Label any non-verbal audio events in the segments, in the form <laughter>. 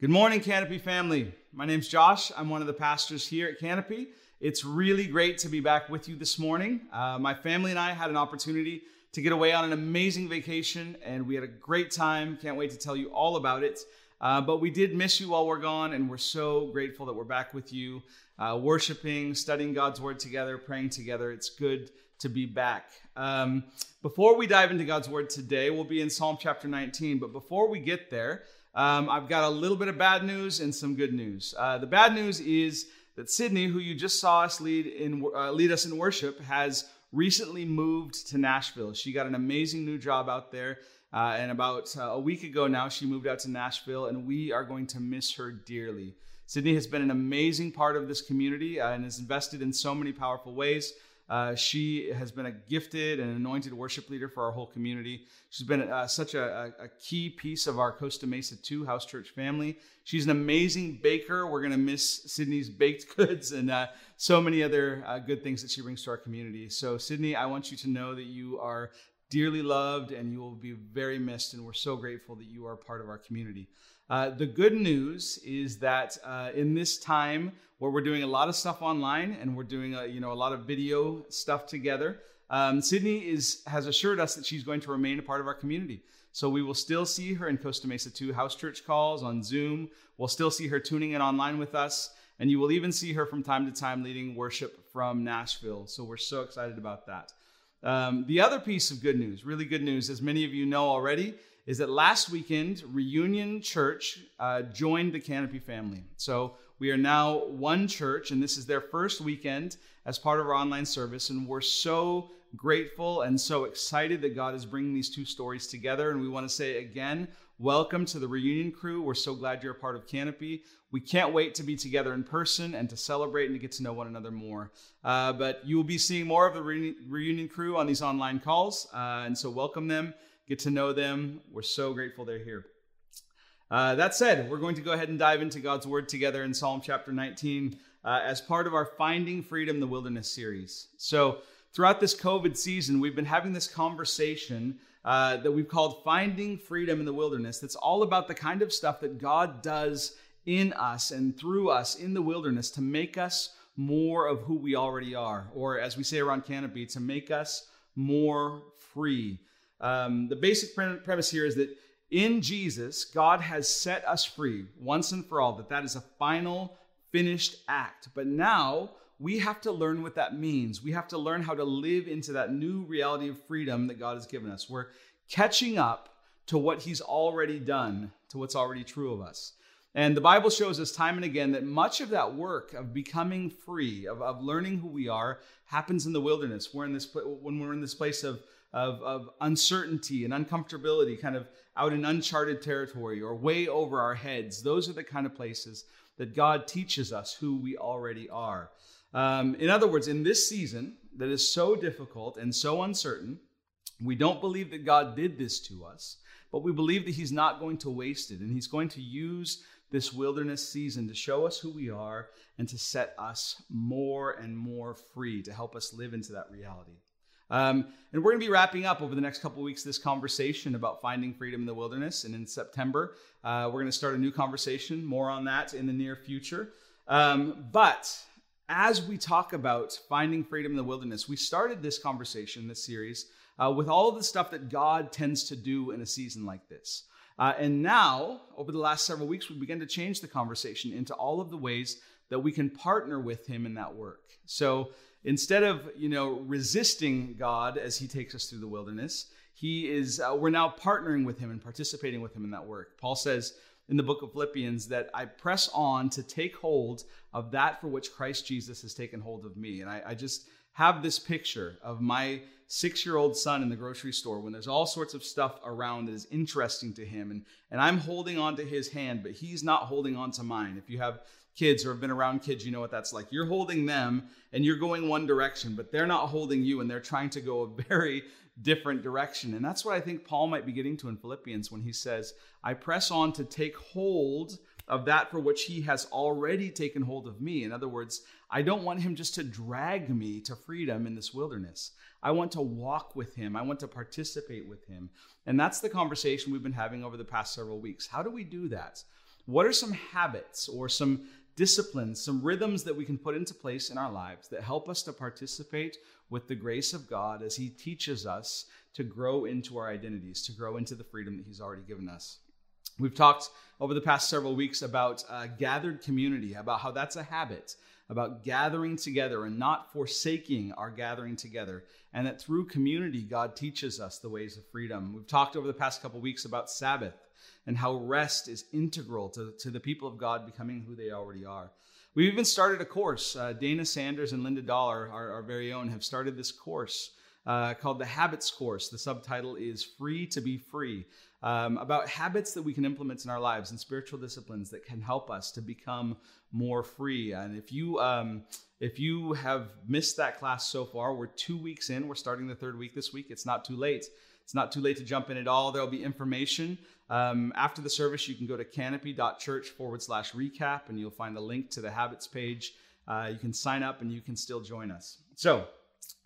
Good morning, Canopy family. My name's Josh. I'm one of the pastors here at Canopy. It's really great to be back with you this morning. Uh, my family and I had an opportunity to get away on an amazing vacation, and we had a great time. Can't wait to tell you all about it. Uh, but we did miss you while we're gone, and we're so grateful that we're back with you, uh, worshiping, studying God's Word together, praying together. It's good to be back. Um, before we dive into God's Word today, we'll be in Psalm chapter 19. But before we get there, um, I've got a little bit of bad news and some good news. Uh, the bad news is that Sydney, who you just saw us lead in uh, lead us in worship, has recently moved to Nashville. She got an amazing new job out there. Uh, and about uh, a week ago now, she moved out to Nashville, and we are going to miss her dearly. Sydney has been an amazing part of this community uh, and has invested in so many powerful ways. Uh, she has been a gifted and anointed worship leader for our whole community. She's been uh, such a, a, key piece of our Costa Mesa 2 house church family. She's an amazing baker. We're going to miss Sydney's baked <laughs> goods and uh, so many other uh, good things that she brings to our community. So, Sydney, I want you to know that you are dearly loved and you will be very missed. And we're so grateful that you are part of our community. Uh, the good news is that uh, in this time where we're doing a lot of stuff online and we're doing a, you know a lot of video stuff together, um, Sydney is has assured us that she's going to remain a part of our community. So we will still see her in Costa Mesa 2 house church calls on Zoom. We'll still see her tuning in online with us. And you will even see her from time to time leading worship from Nashville. So we're so excited about that. Um, the other piece of good news, really good news, as many of you know already, is that last weekend, Reunion Church uh, joined the Canopy family. So we are now one church, and this is their first weekend as part of our online service. And we're so grateful and so excited that God is bringing these two stories together. And we want to say again, welcome to the Reunion crew. We're so glad you're a part of Canopy. We can't wait to be together in person and to celebrate and to get to know one another more. Uh, but you will be seeing more of the Reunion crew on these online calls. Uh, and so welcome them get to know them. We're so grateful they're here. Uh, that said, we're going to go ahead and dive into God's Word together in Psalm chapter 19 uh, as part of our Finding Freedom in the Wilderness series. So, throughout this COVID season, we've been having this conversation uh, that we've called Finding Freedom in the Wilderness. That's all about the kind of stuff that God does in us and through us in the wilderness to make us more of who we already are, or as we say around Canopy, to make us more free. Um, the basic premise here is that in Jesus, God has set us free once and for all, that that is a final, finished act. But now we have to learn what that means. We have to learn how to live into that new reality of freedom that God has given us. We're catching up to what He's already done, to what's already true of us. And the Bible shows us time and again that much of that work of becoming free, of, of learning who we are, happens in the wilderness. We're in this when we're in this place of of, of uncertainty and uncomfortability, kind of out in uncharted territory or way over our heads. Those are the kind of places that God teaches us who we already are. Um, in other words, in this season that is so difficult and so uncertain, we don't believe that God did this to us, but we believe that He's not going to waste it and He's going to use this wilderness season to show us who we are and to set us more and more free, to help us live into that reality. Um, and we're going to be wrapping up over the next couple weeks this conversation about finding freedom in the wilderness. And in September, uh, we're going to start a new conversation, more on that in the near future. Um, but as we talk about finding freedom in the wilderness, we started this conversation, this series, uh, with all of the stuff that God tends to do in a season like this. Uh, and now, over the last several weeks, we begin to change the conversation into all of the ways that we can partner with Him in that work. So, instead of you know resisting god as he takes us through the wilderness he is uh, we're now partnering with him and participating with him in that work. Paul says in the book of philippians that i press on to take hold of that for which christ jesus has taken hold of me. And i, I just have this picture of my six year old son in the grocery store when there's all sorts of stuff around that is interesting to him and, and i'm holding on to his hand but he's not holding on to mine if you have kids or have been around kids, you know what that's like. You're holding them and you're going one direction, but they're not holding you and they're trying to go a <laughs> very different direction. And that's what I think Paul might be getting to in Philippians when he says, I press on to take hold of that for which he has already taken hold of me. In other words, I don't want him just to drag me to freedom in this wilderness. I want to walk with him. I want to participate with him. And that's the conversation we've been having over the past several weeks. How do we do that? What are some habits or some disciplines, some rhythms that we can put into place in our lives that help us to participate with the grace of God as He teaches us to grow into our identities, to grow into the freedom that He's already given us. We've talked over the past several weeks about uh, gathered community, about how that's a habit, about gathering together and not forsaking our gathering together, and that through community, God teaches us the ways of freedom. We've talked over the past couple weeks about Sabbath and how rest is integral to, to the people of God becoming who they already are. We've even started a course. Uh, Dana Sanders and Linda Dollar, our, our, very own, have started this course uh, called the Habits Course. The subtitle is Free to Be Free, um, about habits that we can implement in our lives and spiritual disciplines that can help us to become more free. And if you um, if you have missed that class so far, we're two weeks in. We're starting the third week this week. It's not too late. It's not too late to jump in at all. There'll be information. Um, after the service, you can go to canopy.church forward slash recap and you'll find a link to the habits page. Uh, you can sign up and you can still join us. So,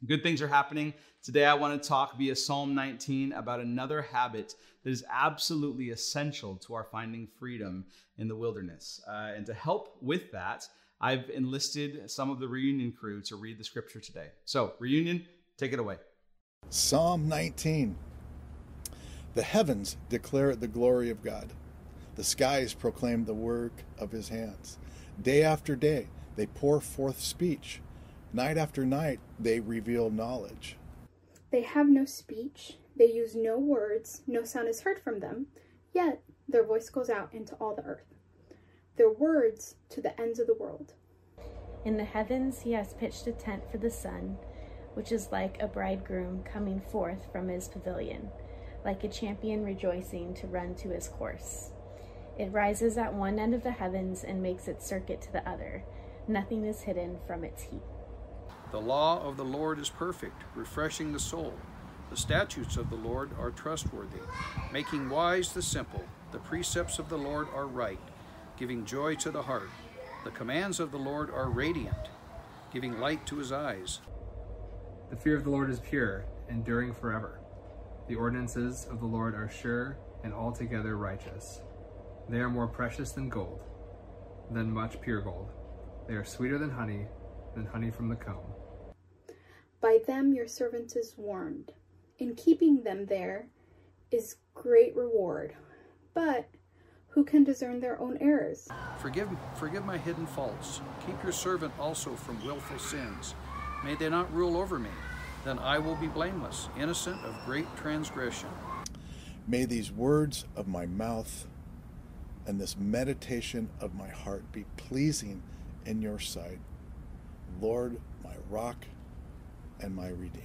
good things are happening. Today, I want to talk via Psalm 19 about another habit that is absolutely essential to our finding freedom in the wilderness. Uh, and to help with that, I've enlisted some of the reunion crew to read the scripture today. So, reunion, take it away. Psalm 19. The heavens declare the glory of God. The skies proclaim the work of his hands. Day after day, they pour forth speech. Night after night, they reveal knowledge. They have no speech, they use no words, no sound is heard from them, yet their voice goes out into all the earth. Their words to the ends of the world. In the heavens he has pitched a tent for the sun, which is like a bridegroom coming forth from his pavilion, like a champion rejoicing to run to his course. It rises at one end of the heavens and makes its circuit to the other. Nothing is hidden from its heat. The law of the Lord is perfect, refreshing the soul. The statutes of the Lord are trustworthy, making wise the simple. The precepts of the Lord are right, giving joy to the heart. The commands of the Lord are radiant, giving light to his eyes. The fear of the Lord is pure, enduring forever. The ordinances of the Lord are sure and altogether righteous. They are more precious than gold, than much pure gold. They are sweeter than honey, than honey from the comb. By them your servant is warned. In keeping them there is great reward. But who can discern their own errors? Forgive, forgive my hidden faults. Keep your servant also from willful sins. May they not rule over me. Then I will be blameless, innocent of great transgression. May these words of my mouth and this meditation of my heart be pleasing in your sight, Lord, my rock and my redeemer.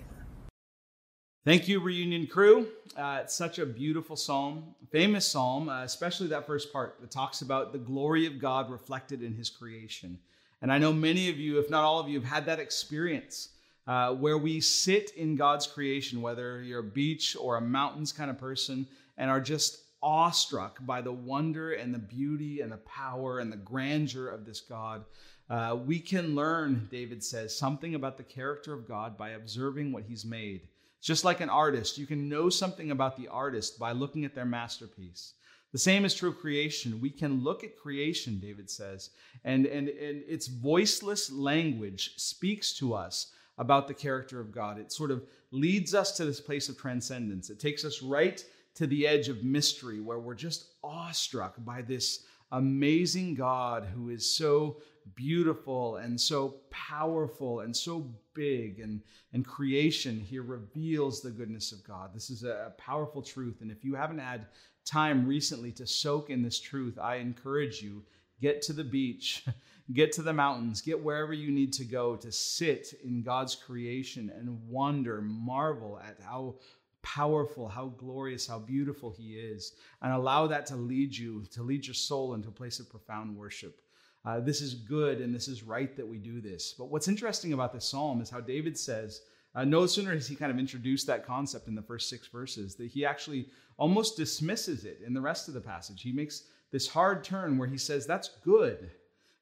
Thank you, Reunion Crew. Uh, it's such a beautiful psalm, famous psalm, uh, especially that first part that talks about the glory of God reflected in his creation. And I know many of you, if not all of you, have had that experience uh, where we sit in God's creation, whether you're a beach or a mountains kind of person, and are just awestruck by the wonder and the beauty and the power and the grandeur of this God. Uh, we can learn, David says, something about the character of God by observing what he's made. Just like an artist, you can know something about the artist by looking at their masterpiece. The same is true of creation. We can look at creation, David says, and, and, and its voiceless language speaks to us about the character of God. It sort of leads us to this place of transcendence. It takes us right to the edge of mystery where we're just awestruck by this amazing God who is so beautiful and so powerful and so big. And, and creation here reveals the goodness of God. This is a, powerful truth. And if you haven't had time recently to soak in this truth, I encourage you get to the beach, <laughs> get to the mountains, get wherever you need to go to sit in God's creation and wonder, marvel at how powerful, how glorious, how beautiful He is, and allow that to lead you, to lead your soul into a place of profound worship. Uh, this is good and this is right that we do this. But what's interesting about this psalm is how David says, uh, no sooner has he kind of introduced that concept in the first six verses, that he actually almost dismisses it in the rest of the passage. He makes this hard turn where he says, That's good.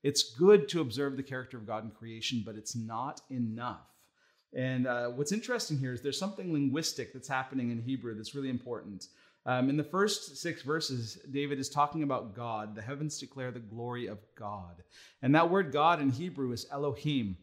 It's good to observe the character of God in creation, but it's not enough. And uh, what's interesting here is there's something linguistic that's happening in Hebrew that's really important. Um, in the first six verses, David is talking about God. The heavens declare the glory of God. And that word God in Hebrew is Elohim,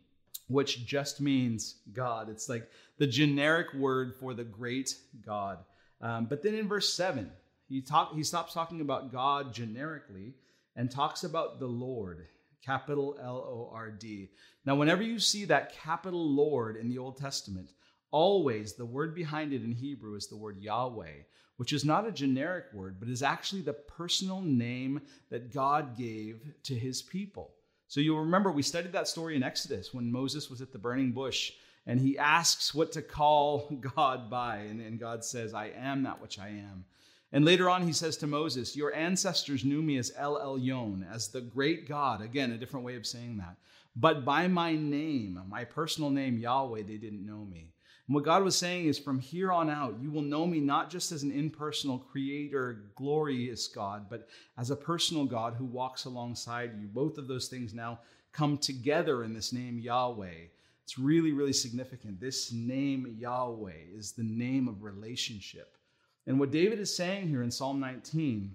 which just means God. It's like the generic word for the great God. Um, but then in verse 7, he, talk, he stops talking about God generically and talks about the Lord, capital L O R D. Now, whenever you see that capital Lord in the Old Testament, always the word behind it in Hebrew is the word Yahweh, which is not a generic word, but is actually the personal name that God gave to his people. So you'll remember we studied that story in Exodus when Moses was at the burning bush and he asks what to call <laughs> God by. And, and God says, I am that which I am. And later on, he says to Moses, Your ancestors knew me as El Elyon, as the great God. Again, a different way of saying that. But by my name, my personal name, Yahweh, they didn't know me. And what God was saying is, from here on out, you will know me not just as an impersonal creator, glorious God, but as a personal God who walks alongside you. Both of those things now come together in this name, Yahweh. It's really, really significant. This name, Yahweh, is the name of relationship. And what David is saying here in Psalm 19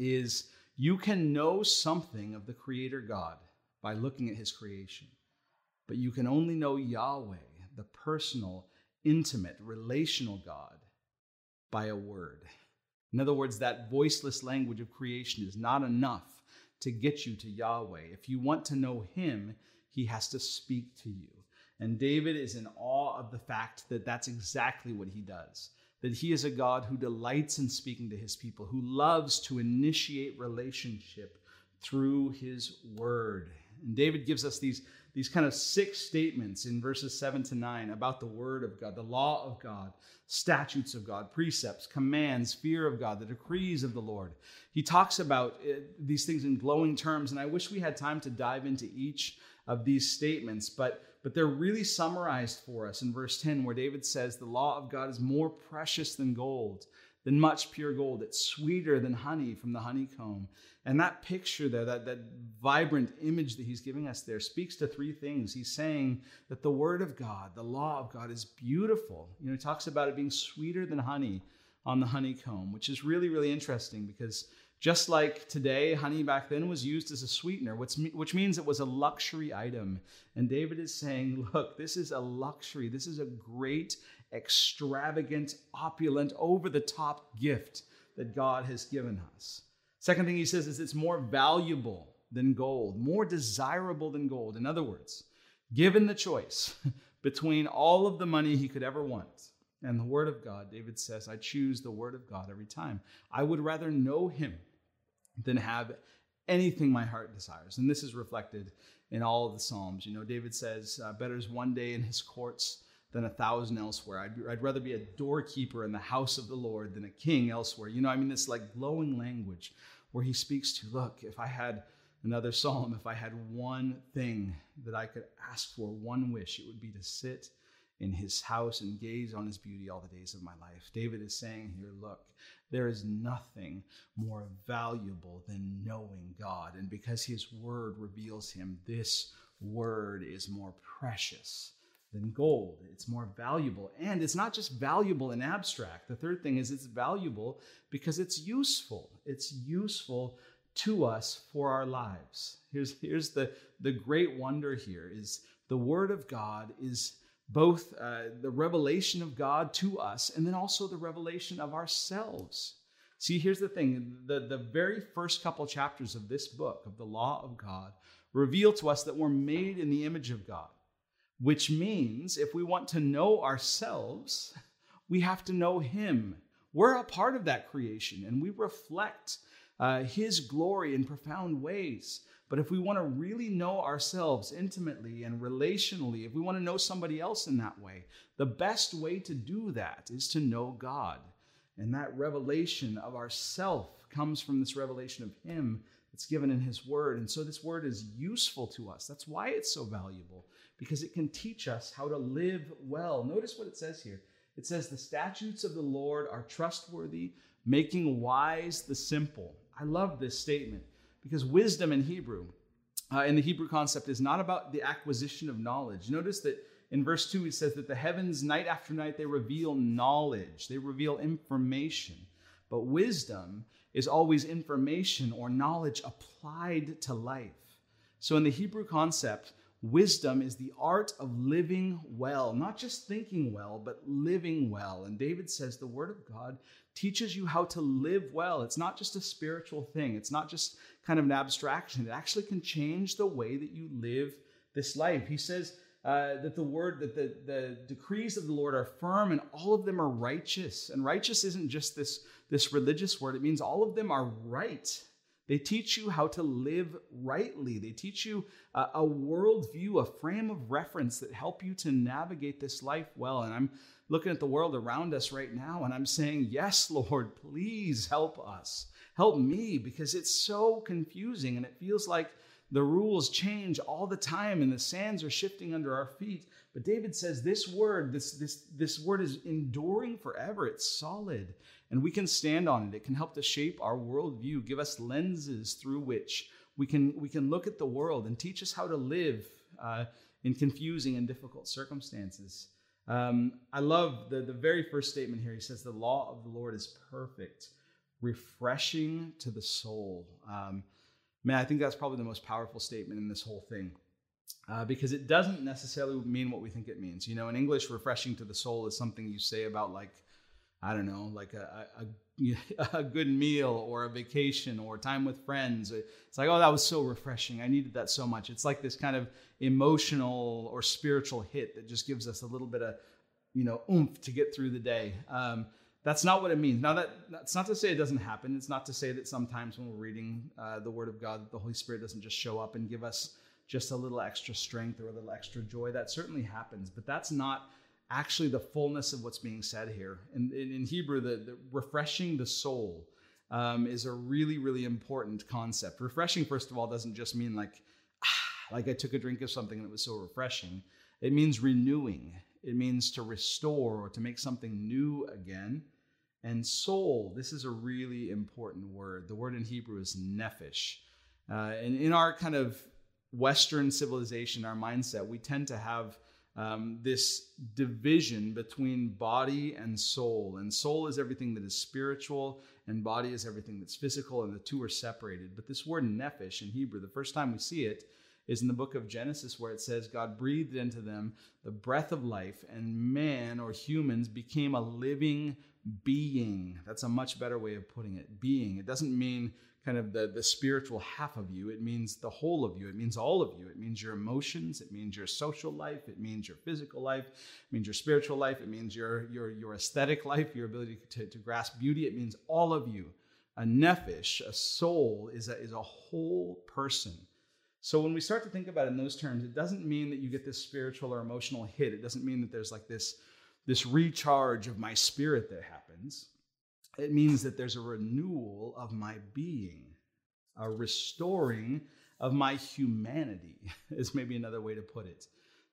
is you can know something of the Creator God by looking at his creation, but you can only know Yahweh, the personal, intimate, relational God, by a word. In other words, that voiceless language of creation is not enough to get you to Yahweh. If you want to know Him, He has to speak to you. And David is in awe of the fact that that's exactly what he does. That he is a God who delights in speaking to his people, who loves to initiate relationship through his word. And David gives us these, these kind of six statements in verses seven to nine about the word of God, the law of God, statutes of God, precepts, commands, fear of God, the decrees of the Lord. He talks about it, uh, these things in glowing terms, and I wish we had time to dive into each of these statements, but but they're really summarized for us in verse 10, where David says, The law of God is more precious than gold, than much pure gold. It's sweeter than honey from the honeycomb. And that picture there, that, that vibrant image that he's giving us there, speaks to three things. He's saying that the word of God, the law of God, is beautiful. You know, he talks about it being sweeter than honey on the honeycomb, which is really, really interesting because just like today, honey back then was used as a sweetener, which means it was a luxury item. And David is saying, <laughs> look, this is a luxury. This is a great, extravagant, opulent, over the top gift that God has given us. Second thing he says is it's more valuable than gold, more desirable than gold. In other words, given the choice <laughs> between all of the money he could ever want and the Word of God, David says, I choose the Word of God every time. I would rather know Him than have anything my heart desires. And this is reflected in all of the Psalms. You know, David says, uh, Better is one day in His courts than a thousand elsewhere. I'd, I'd rather be a doorkeeper in the house of the Lord than a king elsewhere. You know, I mean, this like glowing language where he speaks to, look, if I had another psalm, if I had one thing that I could ask for, one wish, it would be to sit in his house and gaze on his beauty all the days of my life. David is saying here, look, there is nothing more valuable than knowing God. And because his word reveals him, this word is more precious than gold. It's more valuable. And it's not just valuable in abstract. The third thing is it's valuable because it's useful. It's useful to us for our lives. Here's, here's the, the great wonder here is the word of God is both uh, the revelation of God to us and then also the revelation of ourselves. See, here's the thing the, the very first couple chapters of this book, of the law of God, reveal to us that we're made in the image of God, which means if we want to know ourselves, <laughs> we have to know Him. We're a part of that creation and we reflect uh, His glory in profound ways. But if we want to really know ourselves intimately and relationally, if we want to know somebody else in that way, the best way to do that is to know God. And that revelation of ourself comes from this revelation of Him that's given in His Word. And so this Word is useful to us. That's why it's so valuable, because it can teach us how to live well. Notice what it says here it says, The statutes of the Lord are trustworthy, making wise the simple. I love this statement because wisdom in Hebrew, uh, in the Hebrew concept, is not about the acquisition of knowledge. Notice that in verse 2, it says that the heavens, night after night, they reveal knowledge, they reveal information. But wisdom is always information or knowledge applied to life. So in the Hebrew concept, wisdom is the art of living well, not just thinking well, but living well. And David says the word of God teaches you how to live well. It's not just a spiritual thing, it's not just kind of an abstraction. It actually can change the way that you live this life. He says, uh, that the word that the, the decrees of the lord are firm and all of them are righteous and righteous isn't just this this religious word it means all of them are right they teach you how to live rightly. They teach you a, a worldview a frame of reference that help you to navigate this life well. And i'm looking at the world around us right now and i'm saying yes lord <laughs> please help us. Help me because it's so confusing and it feels like the rules change all the time and the sands are shifting under our feet. But David says this word, this, this, this word is enduring forever. It's solid and we can stand on it. It can help to shape our worldview, give us lenses through which we can, we can look at the world and teach us how to live uh, in confusing and difficult circumstances. Um, I love the, the very first statement here. He says, The law of the Lord is perfect, refreshing to the soul. Um, man, I think that's probably the most powerful statement in this whole thing. Uh, because it doesn't necessarily mean what we think it means. You know, in English, refreshing to the soul is something you say about, like, I don't know, like a, a, <laughs> a good meal or a vacation or time with friends. It's like, oh, that was so refreshing. I needed that so much. It's like this kind of emotional or spiritual hit that just gives us a little bit of, you know, oomph to get through the day. Um, that's not what it means. Now, that, that's not to say it doesn't happen. It's not to say that sometimes when we're reading uh, the Word of God, the Holy Spirit doesn't just show up and give us just a little extra strength or a little extra joy. That certainly happens, but that's not actually the fullness of what's being said here. In, in, in Hebrew, the, the, refreshing the soul um, is a really, really important concept. Refreshing, first of all, doesn't just mean like, ah, like I took a drink of something and it was so refreshing. It means renewing. It means to restore or to make something new again. And soul, this is a really important word. The word in Hebrew is nephesh. Uh, and in our kind of Western civilization, our mindset, we tend to have um, this division between body and soul. And soul is everything that is spiritual, and body is everything that's physical, and the two are separated. But this word nephesh in Hebrew, the first time we see it, is in the book of Genesis, where it says, God breathed into them the breath of life, and man or humans became a living being. That's a much better way of putting it. Being. It doesn't mean kind of the, the spiritual half of you, it means the whole of you. It means all of you. It means your emotions, it means your social life, it means your physical life, it means your spiritual life, it means your, your, your aesthetic life, your ability to, to grasp beauty. It means all of you. A nephesh, a soul, is a, is a whole person. So when we start to think about it in those terms, it doesn't mean that you get this spiritual or emotional hit. It doesn't mean that there's like this this recharge of my spirit that happens, it means that there's a renewal of my being, a restoring of my humanity, <laughs> is maybe another way to put it.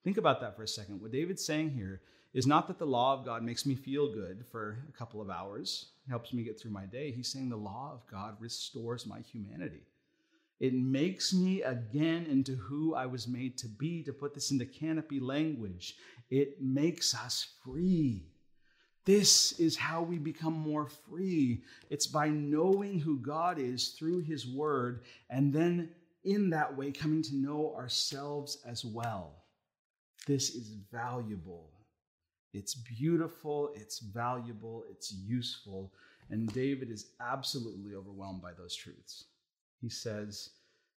Think about that for a second. What David's saying here is not that the law of God makes me feel good for a couple of hours, helps me get through my day. He's saying the law of God restores my humanity. It makes me again into who I was made to be, to put this into canopy language. It makes us free. This is how we become more free. It's by knowing who God is through His Word, and then in that way coming to know ourselves as well. This is valuable. It's beautiful, it's valuable, it's useful. And David is absolutely overwhelmed by those truths. He says,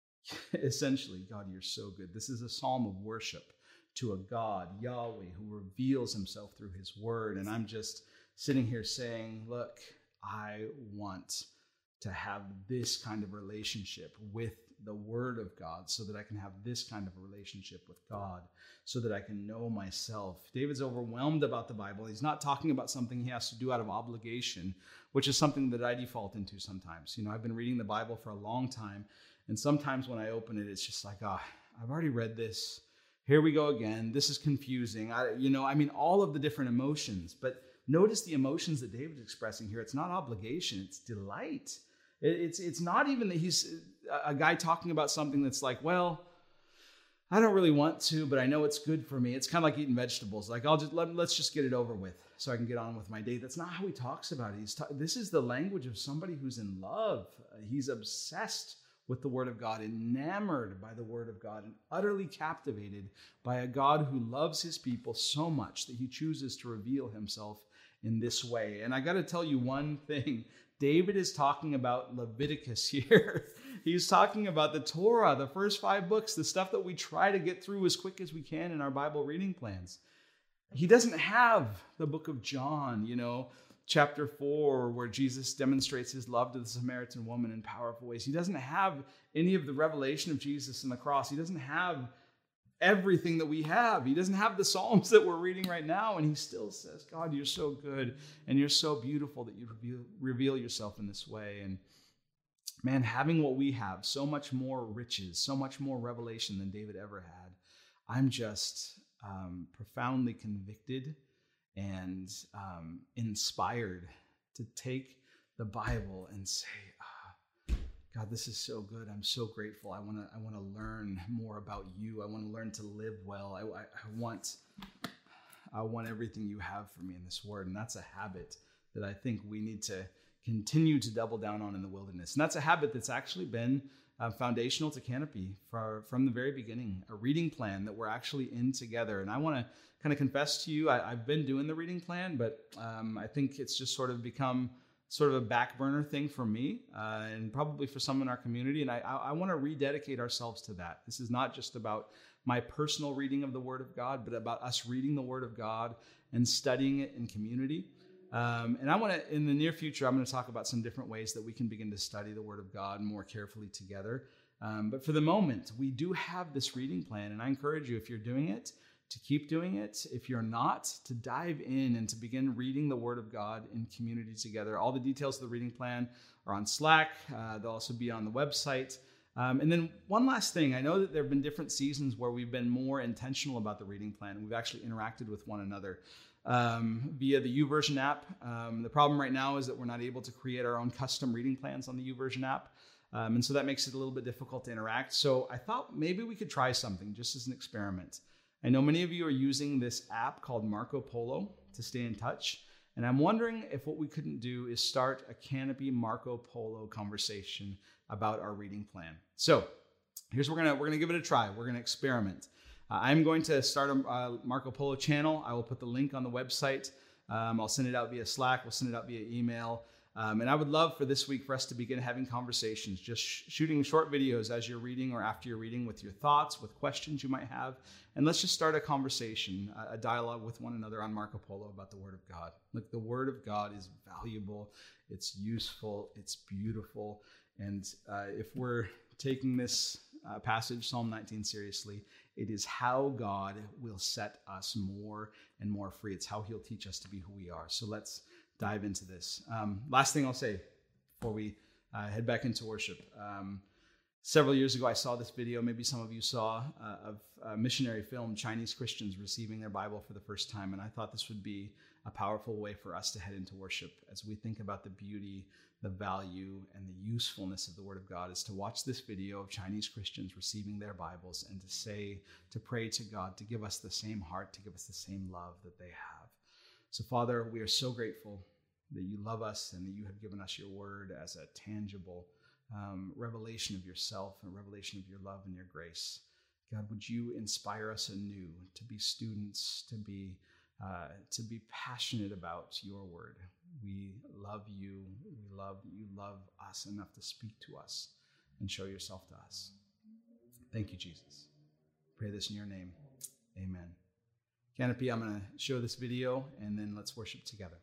<laughs> essentially, God, you're so good. This is a psalm of worship to a God, Yahweh, who reveals himself through his word. And I'm just sitting here saying, look, I want to have this kind of relationship with the Word of God so that I can have this kind of relationship with God, so that I can know myself. David's overwhelmed about the Bible. He's not talking about something he has to do out of obligation, which is something that I default into sometimes. You know, I've been reading the Bible for a long time, and sometimes when I open it, it's just like, ah, oh, I've already read this. Here we go again. This is confusing. I, you know, I mean, all of the different emotions, but notice the emotions that David's expressing here. It's not obligation, it's delight. It's, it's not even that he's a guy talking about something that's like, well, I don't really want to, but I know it's good for me. It's kind of like eating vegetables. Like I'll just let, let's just get it over with. so I can get on with my day. That's not how he talks about it. He's ta- this is the language of somebody who's in love. Uh, he's obsessed with the Word of God, enamored by the Word of God, and utterly captivated by a God who loves his people so much that he chooses to reveal himself in this way. And I got to tell you one thing David is talking about Leviticus <laughs> here. He's talking about the Torah, the first five books, the stuff that we try to get through as quick as we can in our Bible reading plans. He doesn't have the book of John, you know, chapter 4, where Jesus demonstrates his love to the Samaritan woman in powerful ways. He doesn't have any of the revelation of Jesus and the cross. He doesn't have everything that we have. He doesn't have the Psalms <laughs> that we're reading right now, and he still says, God, you're so good and you're so beautiful that you reveal, yourself in this way. And man, having what we have, so much more riches, so much more revelation than David ever had, I'm just um, profoundly convicted and um, inspired to take the Bible and say, God, this is so good. I'm so grateful. I want to I want to learn more about you. I want to learn to live well. I, I, I, want I want everything you have for me in this word. And that's a habit that I think we need to continue to double down on in the wilderness. And that's a habit that's actually been uh, foundational to Canopy for, from the very beginning, a reading plan that we're actually in together. And I want to kind of confess to you, I, have been doing the reading plan, but um, I think it's just sort of become sort of a back burner thing for me uh, and probably for some in our community. And I, I, I want to rededicate ourselves to that. This is not just about my personal reading of the Word of God, but about us reading the Word of God and studying it in community. Um, and I want to, in the near future, I'm going to talk about some different ways that we can begin to study the Word of God more carefully together. Um, but for the moment, we do have this reading plan, and I encourage you, if you're doing it, to keep doing it. If you're not, to dive in and to begin reading the Word of God in community together. All the details of the reading plan are on Slack, uh, they'll also be on the website. Um, and then one last thing I know that there have been different seasons where we've been more intentional about the reading plan. And we've actually interacted with one another um, via the YouVersion app. Um, the problem right now is that we're not able to create our own custom reading plans on the YouVersion app. Um, and so that makes it a little bit difficult to interact. So I thought maybe we could try something just as an experiment. I know many of you are using this app called Marco Polo to stay in touch. And I'm wondering if what we couldn't do is start a Canopy Marco Polo conversation about our reading plan. So here's we're gonna we're gonna give it a try. We're gonna experiment. Uh, I'm going to start a uh, Marco Polo channel. I will put the link on the website. Um, I'll send it out via Slack. We'll send it out via email. Um, and I would love for this week for us to begin having conversations, just sh- shooting short videos as you're reading or after you're reading with your thoughts, with questions you might have. And let's just start a conversation, a, a dialogue with one another on Marco Polo about the Word of God. Look, the Word of God is valuable, it's useful, it's beautiful. And uh, if we're taking this uh, passage, Psalm 19, seriously, it is how God will set us more and more free. It's how He'll teach us to be who we are. So let's dive into this. Um, last thing I'll say before we uh, head back into worship. Um, several years ago, I saw this video, maybe some of you saw, uh, of a missionary film, Chinese Christians receiving their Bible for the first time. And I thought this would be a powerful way for us to head into worship as we think about the beauty, the value, and the usefulness of the Word of God is to watch this video of Chinese Christians receiving their Bibles and to say, to pray to God to give us the same heart, to give us the same love that they have. So, Father, we are so grateful that you love us and that you have given us your word as a tangible um, revelation of yourself and revelation of your love and your grace. God, would you inspire us anew to be students, to be uh, to be passionate about your word. We love you. We love you. Love us enough to speak to us and show yourself to us. Thank you, Jesus. Pray this in your name. Amen. Canopy, I'm going to show this video and then let's worship together.